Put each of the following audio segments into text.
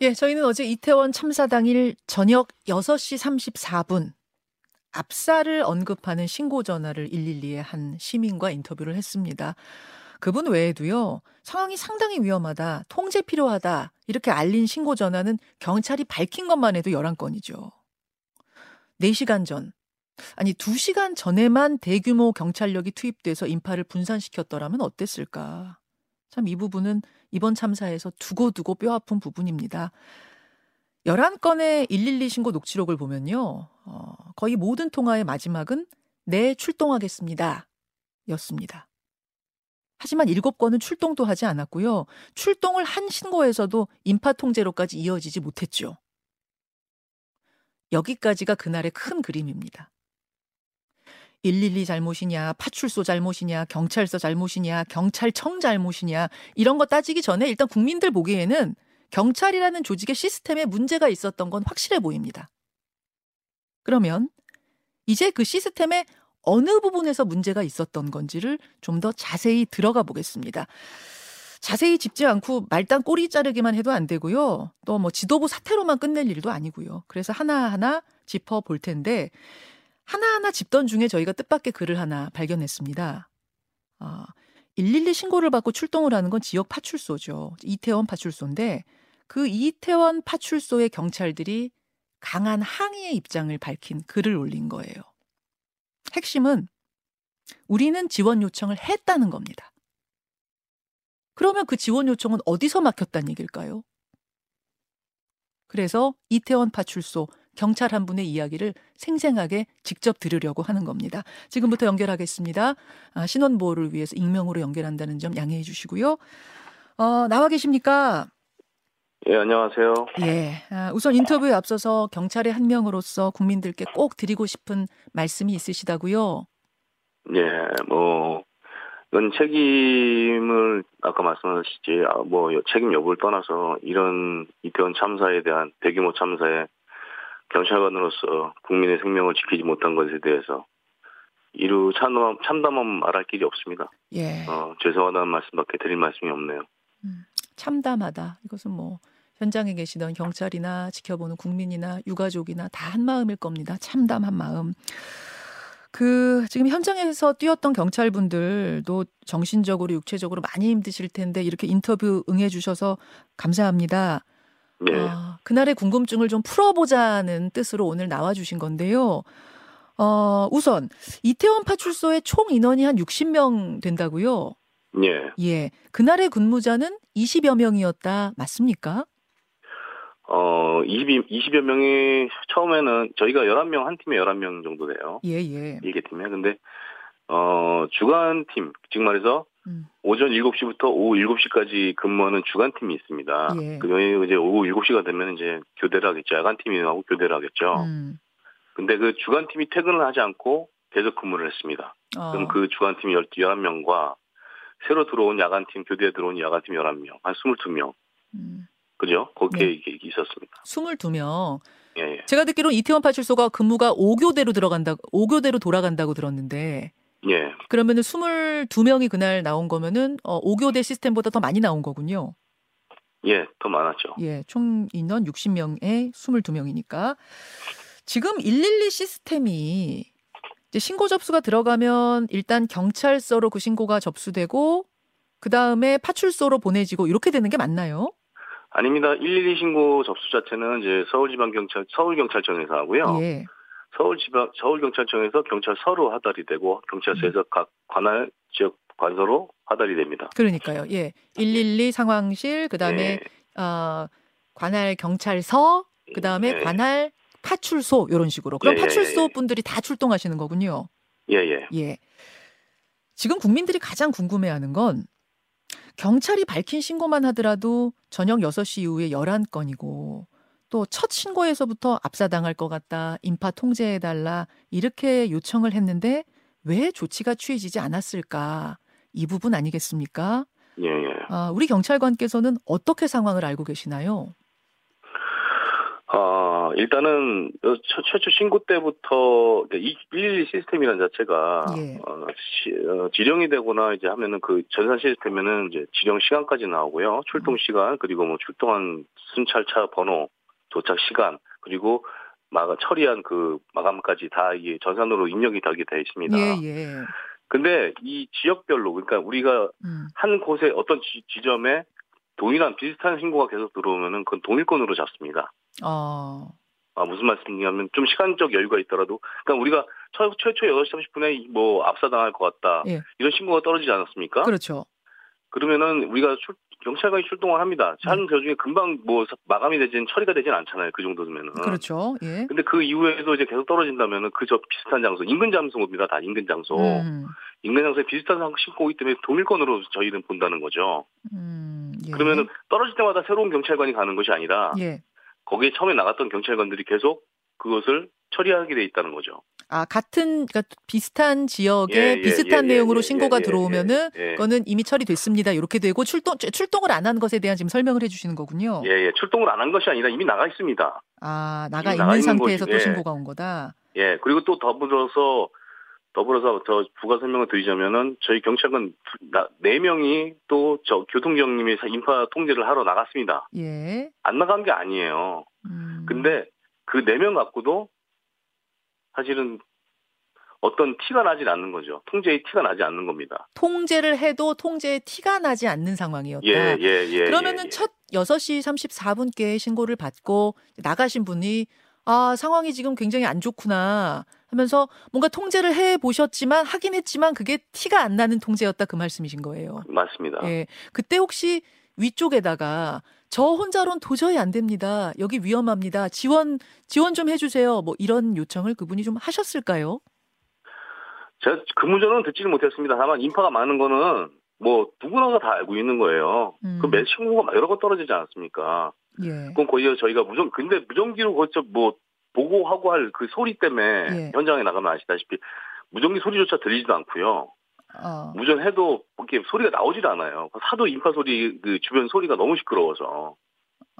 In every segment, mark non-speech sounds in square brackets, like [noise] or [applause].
예, 저희는 어제 이태원 참사 당일 저녁 6시 34분 압사를 언급하는 신고 전화를 112에 한 시민과 인터뷰를 했습니다. 그분 외에도요, 상황이 상당히 위험하다, 통제 필요하다, 이렇게 알린 신고 전화는 경찰이 밝힌 것만 해도 11건이죠. 4시간 전, 아니 2시간 전에만 대규모 경찰력이 투입돼서 인파를 분산시켰더라면 어땠을까? 참 이 부분은 이번 참사에서 두고두고 뼈아픈 부분입니다. 11건의 112 신고 녹취록을 보면요. 어, 거의 모든 통화의 마지막은 네, 출동하겠습니다. 였습니다. 하지만 7건은 출동도 하지 않았고요. 출동을 한 신고에서도 인파 통제로까지 이어지지 못했죠. 여기까지가 그날의 큰 그림입니다. 112 잘못이냐, 파출소 잘못이냐, 경찰서 잘못이냐, 경찰청 잘못이냐, 이런 거 따지기 전에 일단 국민들 보기에는 경찰이라는 조직의 시스템에 문제가 있었던 건 확실해 보입니다. 그러면 이제 그 시스템의 어느 부분에서 문제가 있었던 건지를 좀 더 자세히 들어가 보겠습니다. 자세히 짚지 않고 말단 꼬리 자르기만 해도 안 되고요. 또 뭐 지도부 사태로만 끝낼 일도 아니고요. 그래서 하나하나 짚어 볼 텐데 하나하나 짚던 중에 저희가 뜻밖의 글을 하나 발견했습니다. 아, 112 신고를 받고 출동을 하는 건 지역 파출소죠. 이태원 파출소인데 그 이태원 파출소의 경찰들이 강한 항의의 입장을 밝힌 글을 올린 거예요. 핵심은 우리는 지원 요청을 했다는 겁니다. 그러면 그 지원 요청은 어디서 막혔다는 얘기일까요? 그래서 이태원 파출소 경찰 한 분의 이야기를 생생하게 직접 들으려고 하는 겁니다. 지금부터 연결하겠습니다. 아, 신원보호를 위해서 익명으로 연결한다는 점 양해해 주시고요. 어, 나와 계십니까? 예, 안녕하세요. 예. 아, 우선 인터뷰에 앞서서 경찰의 한 명으로서 국민들께 꼭 드리고 싶은 말씀이 있으시다고요? 예, 뭐, 이건 책임을, 아까 말씀하셨지, 아, 뭐, 책임 여부를 떠나서 이런 이태원 참사에 대한 대규모 참사에 경찰관으로서 국민의 생명을 지키지 못한 것에 대해서 이루 참담, 참담함 말할 길이 없습니다. 예. 어, 죄송하다는 말씀밖에 드릴 말씀이 없네요. 음, 참담하다. 이것은 뭐 현장에 계시던 경찰이나 지켜보는 국민이나 유가족이나 다 한 마음일 겁니다. 참담한 마음. 그 지금 현장에서 뛰었던 경찰분들도 정신적으로 육체적으로 많이 힘드실 텐데 이렇게 인터뷰 응해 주셔서 감사합니다. 네. 아, 그날의 궁금증을 좀 풀어보자는 뜻으로 오늘 나와주신 건데요. 어, 우선 이태원 파출소의 총 인원이 한 60명 된다고요? 예. 예. 그날의 근무자는 20여 명이었다. 맞습니까? 어, 20, 20여 명이 처음에는 저희가 11명, 한 팀에 11명 정도 돼요. 예, 예. 일개 팀에. 근데, 어, 주간 팀, 즉 말해서 음. 오전 7시부터 오후 7시까지 근무하는 주간팀이 있습니다. 예. 그 이제 오후 7시가 되면 이제 교대를 하겠죠. 야간팀이하고 교대를 하겠죠. 음. 근데 그 주간팀이 퇴근을 하지 않고 계속 근무를 했습니다. 어, 그럼 그 주간팀이 11명과 새로 들어온 야간팀, 교대에 들어온 야간팀 11명, 한 22명. 음. 그죠? 그렇게 네. 이게 있었습니다. 22명. 예, 예. 제가 듣기로 이태원 파출소가 근무가 5교대로 들어간다, 5교대로 돌아간다고 들었는데, 예. 그러면은 22명이 그날 나온 거면은, 어, 5교대 시스템보다 더 많이 나온 거군요. 예, 더 많았죠. 예, 총 인원 60명에 22명이니까. 지금 112 시스템이 이제 신고 접수가 들어가면 일단 경찰서로 그 신고가 접수되고, 그 다음에 파출소로 보내지고, 이렇게 되는 게 맞나요? 아닙니다. 112 신고 접수 자체는 이제 서울지방경찰, 서울경찰청에서 하고요. 예. 서울지방, 서울경찰청에서 경찰서로 하달이 되고, 경찰서에서 각 관할 지역 관서로 하달이 됩니다. 그러니까요. 예. 112 상황실, 그 다음에, 예, 어, 관할 경찰서, 그 다음에 예. 관할 파출소, 이런 식으로. 그럼 예, 예, 파출소 예. 분들이 다 출동하시는 거군요. 예, 예. 예. 지금 국민들이 가장 궁금해하는 건 경찰이 밝힌 신고만 하더라도 저녁 6시 이후에 11건이고 또 첫 신고에서부터 압사당할 것 같다. 인파 통제해달라. 이렇게 요청을 했는데 왜 조치가 취해지지 않았을까? 이 부분 아니겠습니까? 예, 예. 아, 우리 경찰관께서는 어떻게 상황을 알고 계시나요? 어, 일단은 어, 최, 최초 신고 때부터 이112 시스템이라는 자체가 예. 어, 시, 어, 지령이 되거나 이제 하면은 그 전산 시스템에는 이제 지령 시간까지 나오고요. 출동 시간 그리고 뭐 출동한 순찰차 번호, 도착 시간 그리고 마가 처리한 그 마감까지 다 이게 전산으로 입력이 되게 돼 있습니다. 예, 예. 근데 이 지역별로 그러니까 우리가 음. 한 곳에 어떤 지, 지점에 동일한 비슷한 신고가 계속 들어오면은 그건 동일권으로 잡습니다. 어. 아, 무슨 말씀이냐면 좀 시간적 여유가 있더라도 그러니까 우리가 처, 최초 8시 30분에 뭐 압사당할 것 같다. 예. 이런 신고가 떨어지지 않았습니까? 그렇죠. 그러면은 우리가 출, 경찰관이 출동을 합니다. 음. 하는 도중에 금방 뭐 마감이 되진 처리가 되진 않잖아요. 그 정도면은. 그렇죠. 예. 근데 그 이후에도 이제 계속 떨어진다면은 그저 비슷한 장소, 인근 장소입니다. 다 인근 장소. 음. 인근 장소에 비슷한 신고이기 때문에 동일권으로 저희는 본다는 거죠. 음. 예. 그러면은 떨어질 때마다 새로운 경찰관이 가는 것이 아니라 예. 거기에 처음에 나갔던 경찰관들이 계속 그것을 처리하게 돼 있다는 거죠. 아, 같은 그러니까 비슷한 지역에 예, 예, 비슷한 예, 내용으로 예, 신고가 예, 들어오면은 예, 예. 그거는 이미 처리됐습니다. 이렇게 되고 출동 출동을 안 한 것에 대한 지금 설명을 해 주시는 거군요. 예, 예. 출동을 안 한 것이 아니라 이미 나가 있습니다. 아, 나가 있는 나가 있는 상태에서 거지. 또 예. 신고가 온 거다. 예. 그리고 또 더불어서 더불어서 저 부가 설명을 드리자면은 저희 경찰관 나- 네 명이 또 저 교통경님이 인파 통제를 하러 나갔습니다. 예. 안 나간 게 아니에요. 음. 근데 그 네 명 갖고도 사실은 어떤 티가 나질 않는 거죠. 통제의 티가 나지 않는 겁니다. 통제를 해도 통제의 티가 나지 않는 상황이었다. 예, 예, 예. 그러면은 예, 예. 첫 6시 34분께 신고를 받고 나가신 분이 아, 상황이 지금 굉장히 안 좋구나 하면서 뭔가 통제를 해 보셨지만 하긴 했지만 그게 티가 안 나는 통제였다 그 말씀이신 거예요. 맞습니다. 예. 그때 혹시 위쪽에다가 저 혼자론 도저히 안 됩니다. 여기 위험합니다. 지원 지원 좀 해주세요. 뭐 이런 요청을 그분이 좀 하셨을까요? 제가 그 문제는 듣지는 못했습니다. 다만 인파가 많은 거는 뭐 누구나가 다 알고 있는 거예요. 음. 그매 신고가 여러 건 떨어지지 않았습니까? 예. 그건 거의 저희가 무전 근데 무전기로 거쳐 뭐 보고하고 할 그 소리 때문에 예. 현장에 나가면 아시다시피 무전기 소리조차 들리지도 않고요. 어. 무전해도 이렇게 소리가 나오질 않아요. 사도 인파 소리 그 주변 소리가 너무 시끄러워서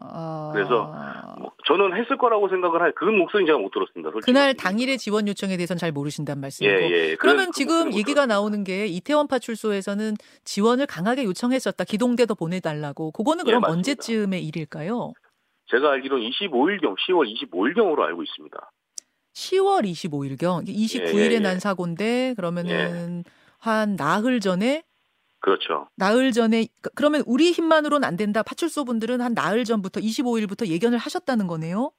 어. 그래서 뭐 저는 했을 거라고 생각을 할 그 목소리는 제가 못 들었습니다. 솔직히 그날. 당일의 지원 요청에 대해서는 잘 모르신단 예, 말씀이고. 예. 그러면 그- 그 지금 못 얘기가. 나오는 게 이태원 파출소에서는 지원을 강하게 요청했었다. 기동대도 보내달라고. 그거는 그럼 예. 언제쯤의 일일까요? 제가 알기로는 25일경, 10월 25일경으로 알고 있습니다. 10월 25일경. 29일에 예, 예. 난 사고인데 그러면은 한 나흘 전에 그렇죠. 나흘 전에 그- 그러면 우리 힘만으로는 안 된다. 파출소 분들은 한 나흘 전부터 25일부터 예견을 하셨다는 거네요.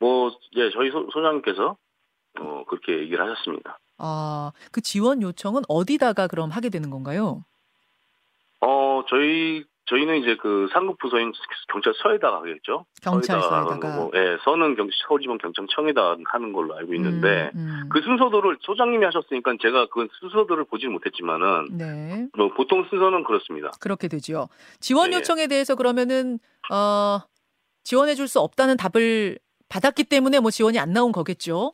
뭐, 예, 저희 소, 소장님께서, 어, 그렇게 얘기를 하셨습니다. 아, 그 지원 요청은 어디다가 그럼 하게 되는 건가요? 어, 저희, 저희는 이제 그 상급 부서인 경찰서에다가 하겠죠. 경찰서에다가. 예, 서는 경, 서울지방 경찰청에다 하는 걸로 알고 있는데, 음, 음. 그 순서들을 소장님이 하셨으니까 제가 그 순서들을 보지는 못했지만은, 네. 뭐 보통 순서는 그렇습니다. 그렇게 되죠. 지원 예, 예. 요청에 대해서 그러면은 어 지원해 줄 수 없다는 답을 받았기 때문에 뭐 지원이 안 나온 거겠죠.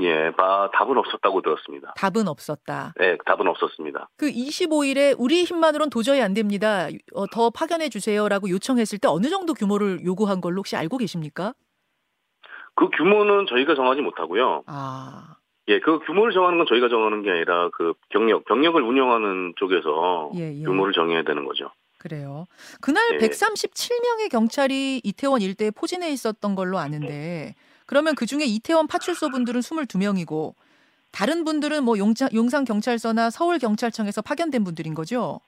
예, 바, 답은 없었다고 들었습니다. 답은 없었다. 예, 답은 없었습니다. 그 25일에 우리 힘만으로는 도저히 안 됩니다. 어, 더 파견해 주세요라고 요청했을 때 어느 정도 규모를 요구한 걸로 혹시 알고 계십니까? 그 규모는 저희가 정하지 못하고요. 아, 예, 그 규모를 정하는 건 저희가 정하는 게 아니라 그 경력, 경력을 운영하는 쪽에서 예, 예. 규모를 정해야 되는 거죠. 그래요. 그날 예. 137명의 경찰이 이태원 일대에 포진해 있었던 걸로 아는데 그러면 그 중에 이태원 파출소 분들은 22명이고 다른 분들은 뭐 용자, 용산 경찰서나 서울 경찰청에서 파견된 분들인 거죠.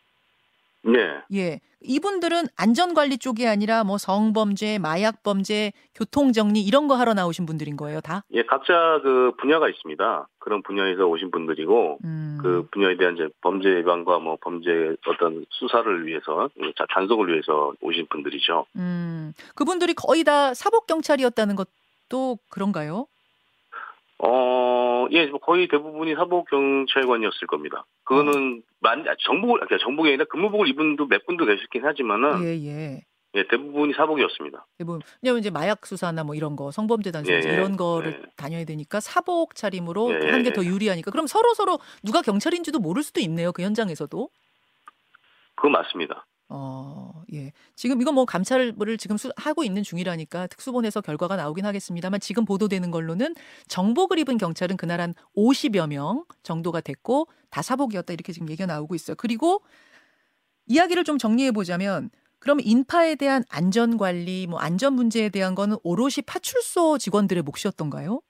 예, 예. 이분들은 안전관리 쪽이 아니라 뭐 성범죄, 마약범죄, 교통정리 이런 거 하러 나오신 분들인 거예요, 다? 예, 각자 그 분야가 있습니다. 그런 분야에서 오신 분들이고, 음. 그 분야에 대한 이제 범죄 예방과 뭐 범죄 어떤 수사를 위해서, 자, 단속을 위해서 오신 분들이죠. 음. 그분들이 거의 다 사복 경찰이었다는 것 도 그런가요? 어, 예, 뭐 거의 대부분이 사복경찰관이었을 겁니다. 그거는 만, 아, 정복을, 그러니까 정복이 아니라 근무복을 입은 분도 몇 분도 계시긴 하지만은, 예, 예. 예, 대부분이 사복이었습니다. 대부분 왜냐면 이제 마약 수사나 뭐 이런 거 성범죄 단속 예, 예. 이런 거를 예. 다녀야 되니까 사복 차림으로 예, 하는 게 예. 더 유리하니까 그럼 서로 서로 누가 경찰인지도 모를 수도 있네요 그 현장에서도 그거 맞습니다. 어, 예. 지금 이거 뭐 감찰을 지금 수, 하고 있는 중이라니까 특수본에서 결과가 나오긴 하겠습니다만 지금 보도되는 걸로는 정복을 입은 경찰은 그날 한 50여 명 정도가 됐고 다 사복이었다 이렇게 지금 얘기가 나오고 있어요. 그리고 이야기를 좀 정리해 보자면 그럼 인파에 대한 안전 관리, 뭐 안전 문제에 대한 거는 오롯이 파출소 직원들의 몫이었던가요?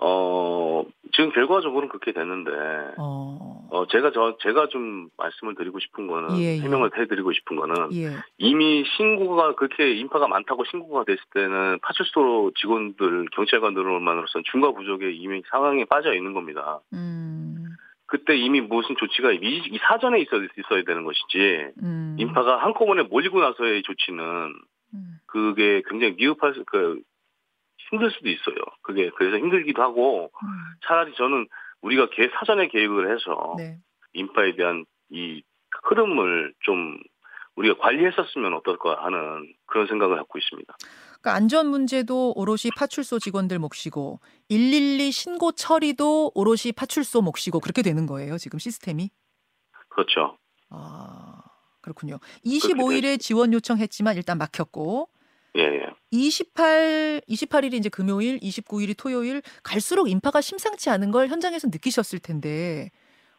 어, 지금 결과적으로는 그렇게 됐는데, 어, 어, 제가 저, 제가 좀 말씀을 드리고 싶은 거는, 예, 예. 해명을 해드리고 싶은 거는, 예. 이미 신고가 그렇게 인파가 많다고 신고가 됐을 때는 파출소 직원들, 경찰관들만으로서는 중과 부족의 이미 상황에 빠져 있는 겁니다. 음, 그때 이미 무슨 조치가 이, 이 사전에 있어, 있어야 되는 것이지, 음, 인파가 한꺼번에 몰리고 나서의 조치는, 음, 그게 굉장히 미흡할 수, 그, 힘들 수도 있어요. 그게, 그래서 힘들기도 하고, 음. 차라리 저는 우리가 계, 사전에 계획을 해서, 네. 인파에 대한 이 흐름을 좀 우리가 관리했었으면 어떨까 하는 그런 생각을 갖고 있습니다. 그러니까 안전 문제도 오롯이 파출소 직원들 몫이고 112 신고 처리도 오롯이 파출소 몫이고 그렇게 되는 거예요. 지금 시스템이. 그렇죠. 아, 그렇군요. 25일에 지원 요청했지만 일단 막혔고 예, 예. 28 28일이 이제 금요일, 29일이 토요일 갈수록 인파가 심상치 않은 걸 현장에서 느끼셨을 텐데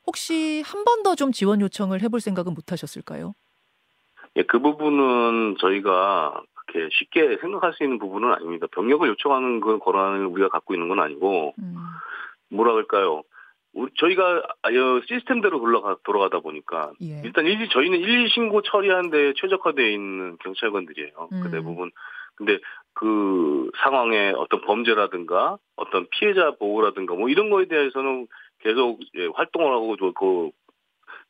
혹시 한 번 더 좀 지원 요청을 해볼 생각은 못 하셨을까요? 예, 그 부분은 저희가 그렇게 쉽게 생각할 수 있는 부분은 아닙니다. 병력을 요청하는 그 권한을 우리가 갖고 있는 건 아니고, 음, 뭐라 그럴까요? 우리, 저희가 아예 시스템대로 돌아가, 돌아가다 보니까, 예. 일단 1, 저희는 1, 2 신고 처리하는 데 최적화되어 있는 경찰관들이에요. 음. 그 대부분. 근데 그 상황에 어떤 범죄라든가 어떤 피해자 보호라든가 뭐 이런 거에 대해서는 계속 예, 활동을 하고 또그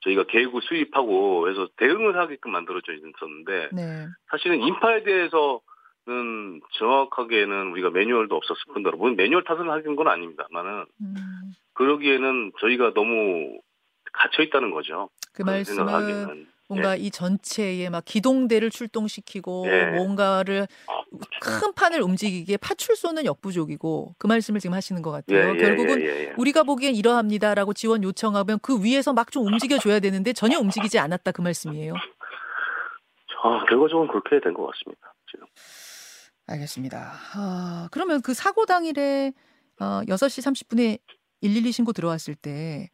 저희가 계획을 수립하고 해서 대응을 하게끔 만들어져 있었는데 네. 사실은 인파에 대해서 는 정확하게는 우리가 매뉴얼도 없었을 뿐더러 물론 매뉴얼 탓을 하는 건 아닙니다만은 음, 그러기에는 저희가 너무 갇혀 있다는 거죠. 그 말씀은 생각하기에는. 뭔가 이 전체에 막 기동대를 출동시키고 예. 뭔가를 큰 판을 움직이기에 파출소는 역부족이고 그 말씀을 지금 하시는 것 예, 같아요. 예, 결국은 예, 예, 예. 우리가 보기엔 이러합니다라고 지원 요청하면 그 위에서 막 좀 움직여줘야 되는데 전혀 움직이지 않았다 그 말씀이에요. 아, 결과적으로 그렇게 된 것 같습니다. 지금. 알겠습니다. 아, 그러면 그 사고 당일에 어, 6시 30분에 112 신고 들어왔을 때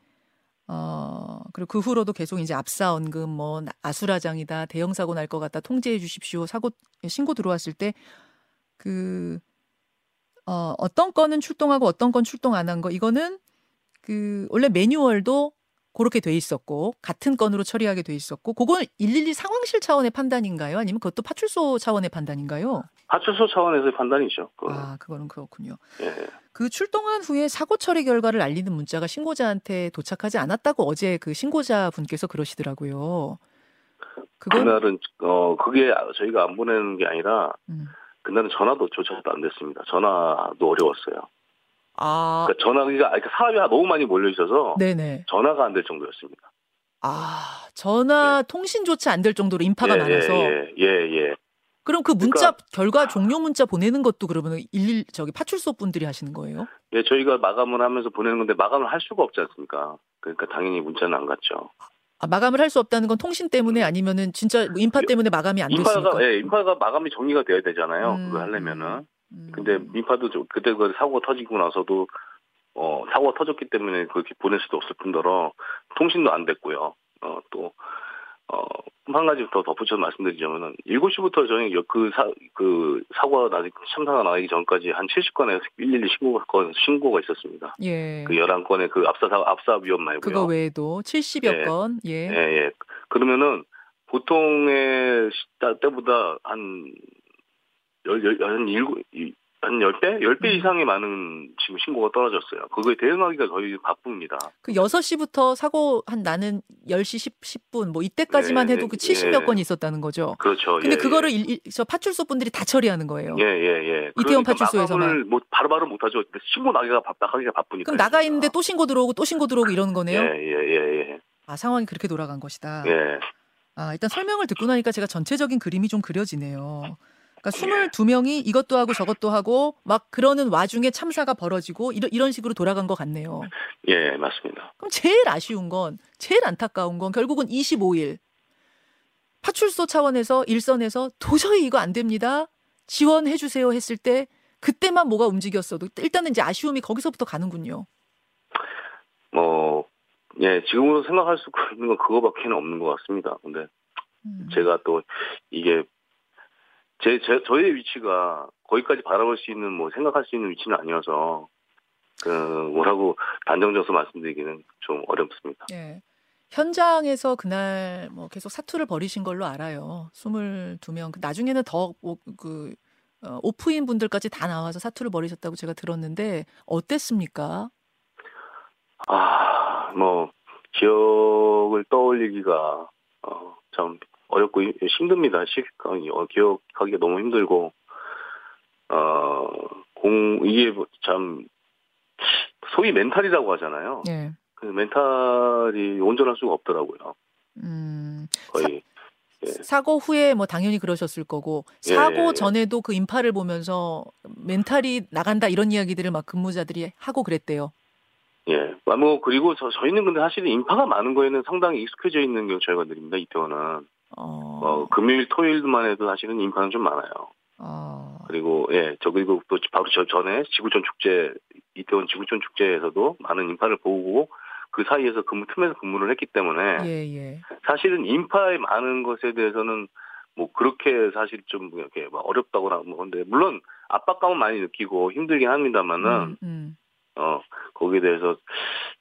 어, 그리고 그 후로도 계속 이제 압사 언금 뭐 아수라장이다 대형 사고 날 것 같다 통제해 주십시오 사고 신고 들어왔을 때 그 어, 어떤 건은 출동하고 어떤 건 출동 안 한 거 이거는 그 원래 매뉴얼도 그렇게 돼 있었고 같은 건으로 처리하게 돼 있었고 그건 112 상황실 차원의 판단인가요? 아니면 그것도 파출소 차원의 판단인가요? 파출소 차원에서의 판단이죠. 그거는. 아, 그거는 그렇군요. 예. 그 출동한 후에 사고 처리 결과를 알리는 문자가 신고자한테 도착하지 않았다고 어제 그 신고자 분께서 그러시더라고요. 그건 그날은 어 그게 저희가 안 보내는 게 아니라 음. 그날은 전화도 조차도 안 됐습니다. 전화도 어려웠어요. 아, 그러니까 전화가 그러니까 사람이 너무 많이 몰려 있어서 네네. 전화가 안 될 정도였습니다. 아, 전화 통신조차 안 될 정도로 인파가 예, 많아서 예, 예, 예, 예. 그럼 그 문자 결과 종료 문자 보내는 것도 그러면 일일 저기 파출소 분들이 하시는 거예요? 예, 저희가 마감을 하면서 보내는 건데 마감을 할 수가 없지 않습니까? 그러니까 당연히 문자는 안 갔죠. 아, 마감을 할 수 없다는 건 통신 때문에 아니면은 진짜 뭐 인파 때문에 마감이 안 됐으니까. 인파가 예, 인파가 마감이 정리가 돼야 되잖아요. 음, 그거 하려면은. 음. 근데 인파도 좀- 그때 그 사고가 터지고 나서도 어 사고가 터졌기 때문에 그렇게 보낼 수도 없을 뿐더러 통신도 안 됐고요. 어 또 어 한 가지 더 덧붙여서 말씀드리자면은 7시부터 저희 그사 그 사고가 나기 참사가 나기 전까지 한 70건의 112 신고가 건 신고가 있었습니다. 예. 그 11건의 그 압사 사- 압사 위험 말고요. 그거 외에도 70여 예. 건. 예. 예, 예. 그러면은 보통의 시- 때보다 한 열, 열, 한 일곱, 이- 한 10배? 10배 음. 이상이 많은 지금 신고가 떨어졌어요. 그거에 대응하기가 저희 바쁩니다. 그 6시부터 사고 한 나는 10시 10, 10분 뭐 이때까지만 네, 해도 그 네, 70몇 예. 건이 있었다는 거죠. 그렇죠. 근데 예, 그거를 일, 일- 저 파출소 분들이 다 처리하는 거예요. 예, 예, 예. 이태원 그러니까 파출소에서만. 뭐 바로바로 못 하죠. 근데 신고 나기가 바, 나가기가 바쁘니까. 그럼 나가 있는데 또 신고 들어오고 또 신고 들어오고 이러는 거네요. 예, 예, 예, 아, 상황이 그렇게 돌아간 것이다. 예. 예. 아, 일단 설명을 듣고 나니까 제가 전체적인 그림이 좀 그려지네요. 그러니까 22명이 이것도 하고 저것도 하고 막 그러는 와중에 참사가 벌어지고 이런 이런 식으로 돌아간 것 같네요. 예, 맞습니다. 그럼 제일 아쉬운 건 제일 안타까운 건 결국은 25일 파출소 차원에서 일선에서 도저히 이거 안 됩니다. 지원해 주세요 했을 때 그때만 뭐가 움직였어도 일단은 이제 아쉬움이 거기서부터 가는군요. 뭐, 예, 지금으로 생각할 수 있는 건 그거밖에는 없는 것 같습니다. 근데 음. 제가 또 이게 제, 제 저의 위치가 거기까지 바라볼 수 있는 뭐 생각할 수 있는 위치는 아니어서 그 뭐라고 단정져서 말씀드리기는 좀 어렵습니다. 예. 현장에서 그날 뭐 계속 사투를 벌이신 걸로 알아요. 22명. 그 나중에는 더그 어, off인 분들까지 다 나와서 사투를 벌이셨다고 제가 들었는데 어땠습니까? 아, 뭐 기억을 떠올리기가 어, 참 어렵고 힘듭니다. 시, 어, 기억하기가 너무 힘들고 어, 공 이게 뭐참 소위 mental이라고 하잖아요. 예. 그 mental이 온전할 수가 없더라고요. 음. 거의 예. 사고 후에 뭐 당연히 그러셨을 거고 예, 사고 예, 예. 전에도 그 인파를 보면서 멘탈이 나간다 이런 이야기들을 막 근무자들이 하고 그랬대요. 예. 아, 뭐 그리고 저 저희는 근데 사실 인파가 많은 거에는 상당히 익숙해져 있는 게 저희가들입니다. 이태원은 어. 어, 금요일 토요일만 해도 사실은 인파는 좀 많아요. 어. 그리고 예, 저 그리고 또 바로 저 전에 지구촌 축제 이태원 지구촌 축제에서도 많은 인파를 보고 그 사이에서 근무 틈에서 근무를 했기 때문에 예, 예. 사실은 인파의 많은 것에 대해서는 뭐 그렇게 사실 좀 이렇게 막 어렵다거나 뭐 근데 물론 압박감은 많이 느끼고 힘들긴 합니다만은 음, 음. 어 거기에 대해서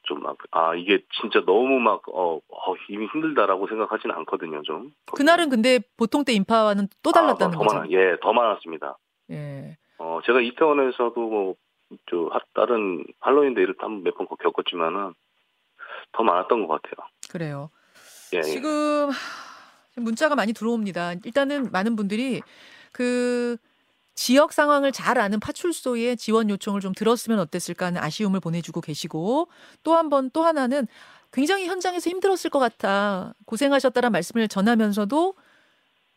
좀막아 이게 진짜 너무 막어 어, 이미 힘들다라고 생각하지는 않거든요 좀 그날은 근데 보통 때 인파와는 또 달랐다는 아, 더 거죠. 예더 많았습니다 예. 어 제가 이태원에서도 뭐 저 다른 할로윈 데이를 한번 몇번 겪었지만은 더 많았던 것 같아요 그래요. 예, 예. 지금 지금 문자가 많이 들어옵니다. 일단은 많은 분들이 그 지역 상황을 잘 아는 파출소에 지원 요청을 좀 들었으면 어땠을까 하는 아쉬움을 보내주고 계시고 또 한 번 또 하나는 굉장히 현장에서 힘들었을 것 같아 고생하셨다는 말씀을 전하면서도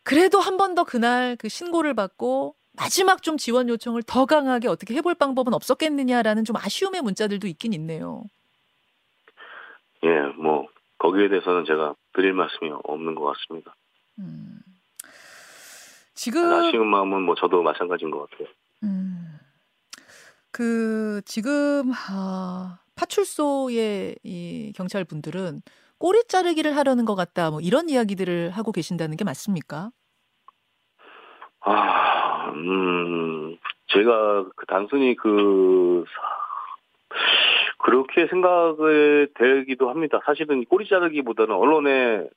그래도 한 번 더 그날 그 신고를 받고 마지막 좀 지원 요청을 더 강하게 어떻게 해볼 방법은 없었겠느냐라는 좀 아쉬움의 문자들도 있긴 있네요. 예, 뭐 거기에 대해서는 제가 드릴 말씀이 없는 것 같습니다. 음. 지금 아쉬운 마음은 뭐 저도 마찬가지인 것 같아요. 음. 그 지금 아, 파출소의 이 경찰 분들은 꼬리 자르기를 하려는 것 같다. 뭐 이런 이야기들을 하고 계신다는 게 맞습니까? 아, 음, 제가 그 단순히 그 그렇게 생각이 되기도 합니다. 사실은 꼬리 자르기보다는 언론에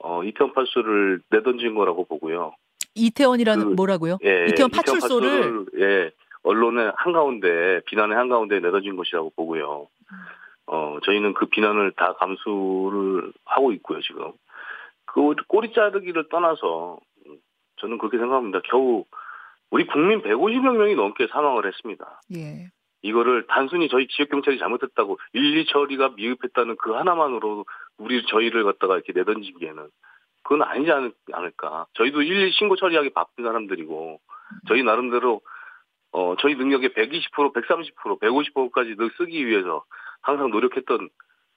어, 이태원 파출소를 내던진 거라고 보고요. 이태원이라는 그- 뭐라고요? 예, 이태원 이태원 파출소를 예, 언론의 한가운데 비난의 한가운데 내던진 것이라고 보고요. 어, 저희는 그 비난을 다 감수를 하고 있고요, 지금. 그 꼬리 자르기를 떠나서 음, 저는 그렇게 생각합니다. 겨우 우리 국민 150여 명이 넘게 사망을 했습니다. 예. 이거를 단순히 저희 지역 경찰이 잘못했다고 일리 처리가 미흡했다는 그 하나만으로 우리 저희를 갖다가 이렇게 내던지기에는 그건 아니지 않을, 않을까. 저희도 일일 신고 처리하기 바쁜 사람들이고 저희 나름대로 어 저희 능력의 120%, 130%, 150%까지 늘 쓰기 위해서 항상 노력했던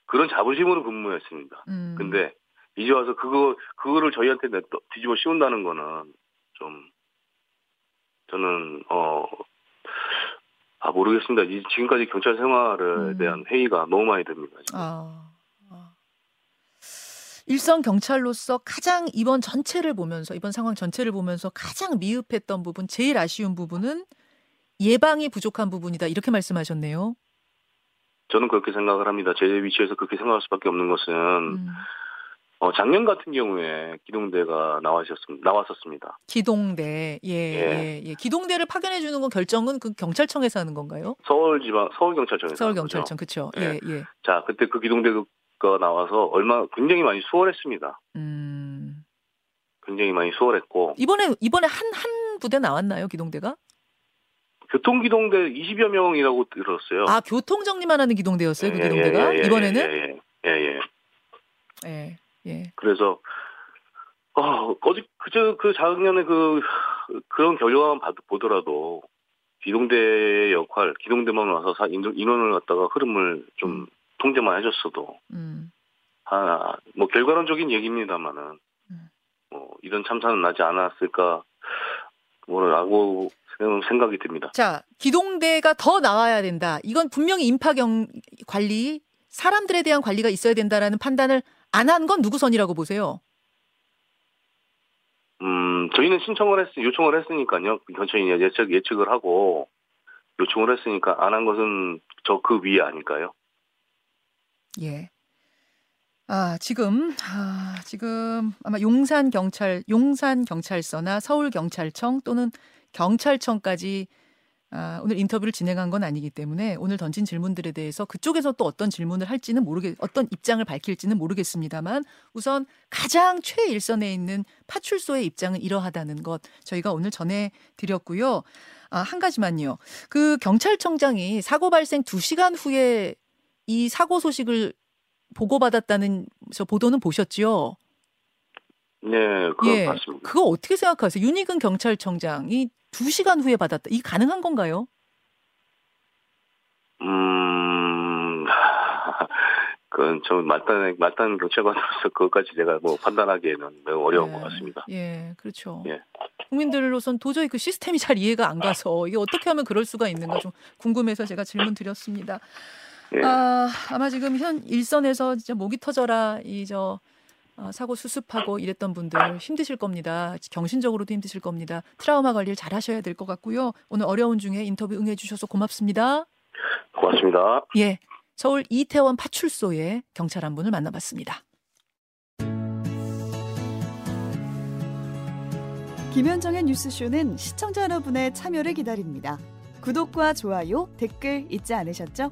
그런 자부심으로 근무했습니다. 음. 근데 이제 와서 그거 그거를 저희한테 내- 뒤집어 씌운다는 거는 좀 저는 어. 아 모르겠습니다. 이 지금까지 경찰 생활에 음. 대한 회의가 너무 많이 됩니다. 지금. 아, 아. 일선 경찰로서 가장 이번 전체를 보면서 이번 상황 전체를 보면서 가장 미흡했던 부분, 제일 아쉬운 부분은 예방이 부족한 부분이다. 이렇게 말씀하셨네요. 저는 그렇게 생각을 합니다. 제 위치에서 그렇게 생각할 수밖에 없는 것은 음. 어, 작년 같은 경우에 기동대가 나와셨습니다. 나왔었습니다. 기동대, 예, 예, 예. 예. 기동대를 파견해 주는 건 결정은 그 경찰청에서 하는 건가요? 서울지방 서울경찰청에서 서울 한 거죠. 경찰청, 그렇죠. 예, 예. 자, 그때 그 기동대 가 나와서 얼마 굉장히 많이 수월했습니다. 음. 굉장히 많이 수월했고 이번에 이번에 한 한 부대 나왔나요, 기동대가? 교통기동대 20여 명이라고 들었어요. 아, 교통 정리만 하는 기동대였어요, 그 예, 기동대가? 예, 예, 이번에는? 예, 예, 예, 예. 예. 예. 그래서 어, 어제 그저 그 작년에 그 그런 결과만 보더라도 기동대의 역할, 기동대만 와서 인원을 갖다가 흐름을 좀 음. 통제만 해줬어도 음. 아, 뭐 결과론적인 얘기입니다만은 음. 어, 이런 참사는 나지 않았을까 뭐라고 생각이 듭니다. 자, 기동대가 더 나와야 된다. 이건 분명히 인파 경 관리, 사람들에 대한 관리가 있어야 된다라는 판단을 안 한 건 누구 선이라고 보세요? 음, 저희는 신청을 했, 요청을 했으니까요. 경찰이 예측, 예측을 하고 요청을 했으니까 안 한 것은 저 그 위에 아닐까요? 예. 아, 지금, 아, 지금 아마 용산 경찰, 용산 경찰서나 서울 경찰청 또는 경찰청까지 아, 오늘 인터뷰를 진행한 건 아니기 때문에 오늘 던진 질문들에 대해서 그쪽에서 또 어떤 질문을 할지는 모르겠, 어떤 입장을 밝힐지는 모르겠습니다만 우선 가장 최일선에 있는 파출소의 입장은 이러하다는 것 저희가 오늘 전해드렸고요. 아, 한 가지만요. 그 경찰청장이 사고 발생 2시간 후에 이 사고 소식을 보고받았다는 저 보도는 보셨지요? 네, 그거 예, 맞습니다. 그거 어떻게 생각하세요? 윤희근 경찰청장이 2시간 후에 받았다. 이 가능한 건가요? 음, [laughs] 그건 좀 말단, 말단 경찰관으로서 그것까지 제가 뭐 판단하기에는 매우 어려운 예, 것 같습니다. 예, 그렇죠. 예. 국민들로선 도저히 그 시스템이 잘 이해가 안 가서 이게 어떻게 하면 그럴 수가 있는가 좀 궁금해서 제가 질문 드렸습니다. 예. 아, 아마 지금 현 일선에서 진짜 목이 터져라 이저 어, 사고 수습하고 이랬던 분들 힘드실 겁니다. 정신적으로도 힘드실 겁니다. 트라우마 관리를 잘 하셔야 될 것 같고요. 오늘 어려운 중에 인터뷰 응해 주셔서 고맙습니다. 고맙습니다. 예. 서울 이태원 파출소의 경찰 한 분을 만나봤습니다. 김현정의 뉴스쇼는 시청자 여러분의 참여를 기다립니다. 구독과 좋아요, 댓글 잊지 않으셨죠?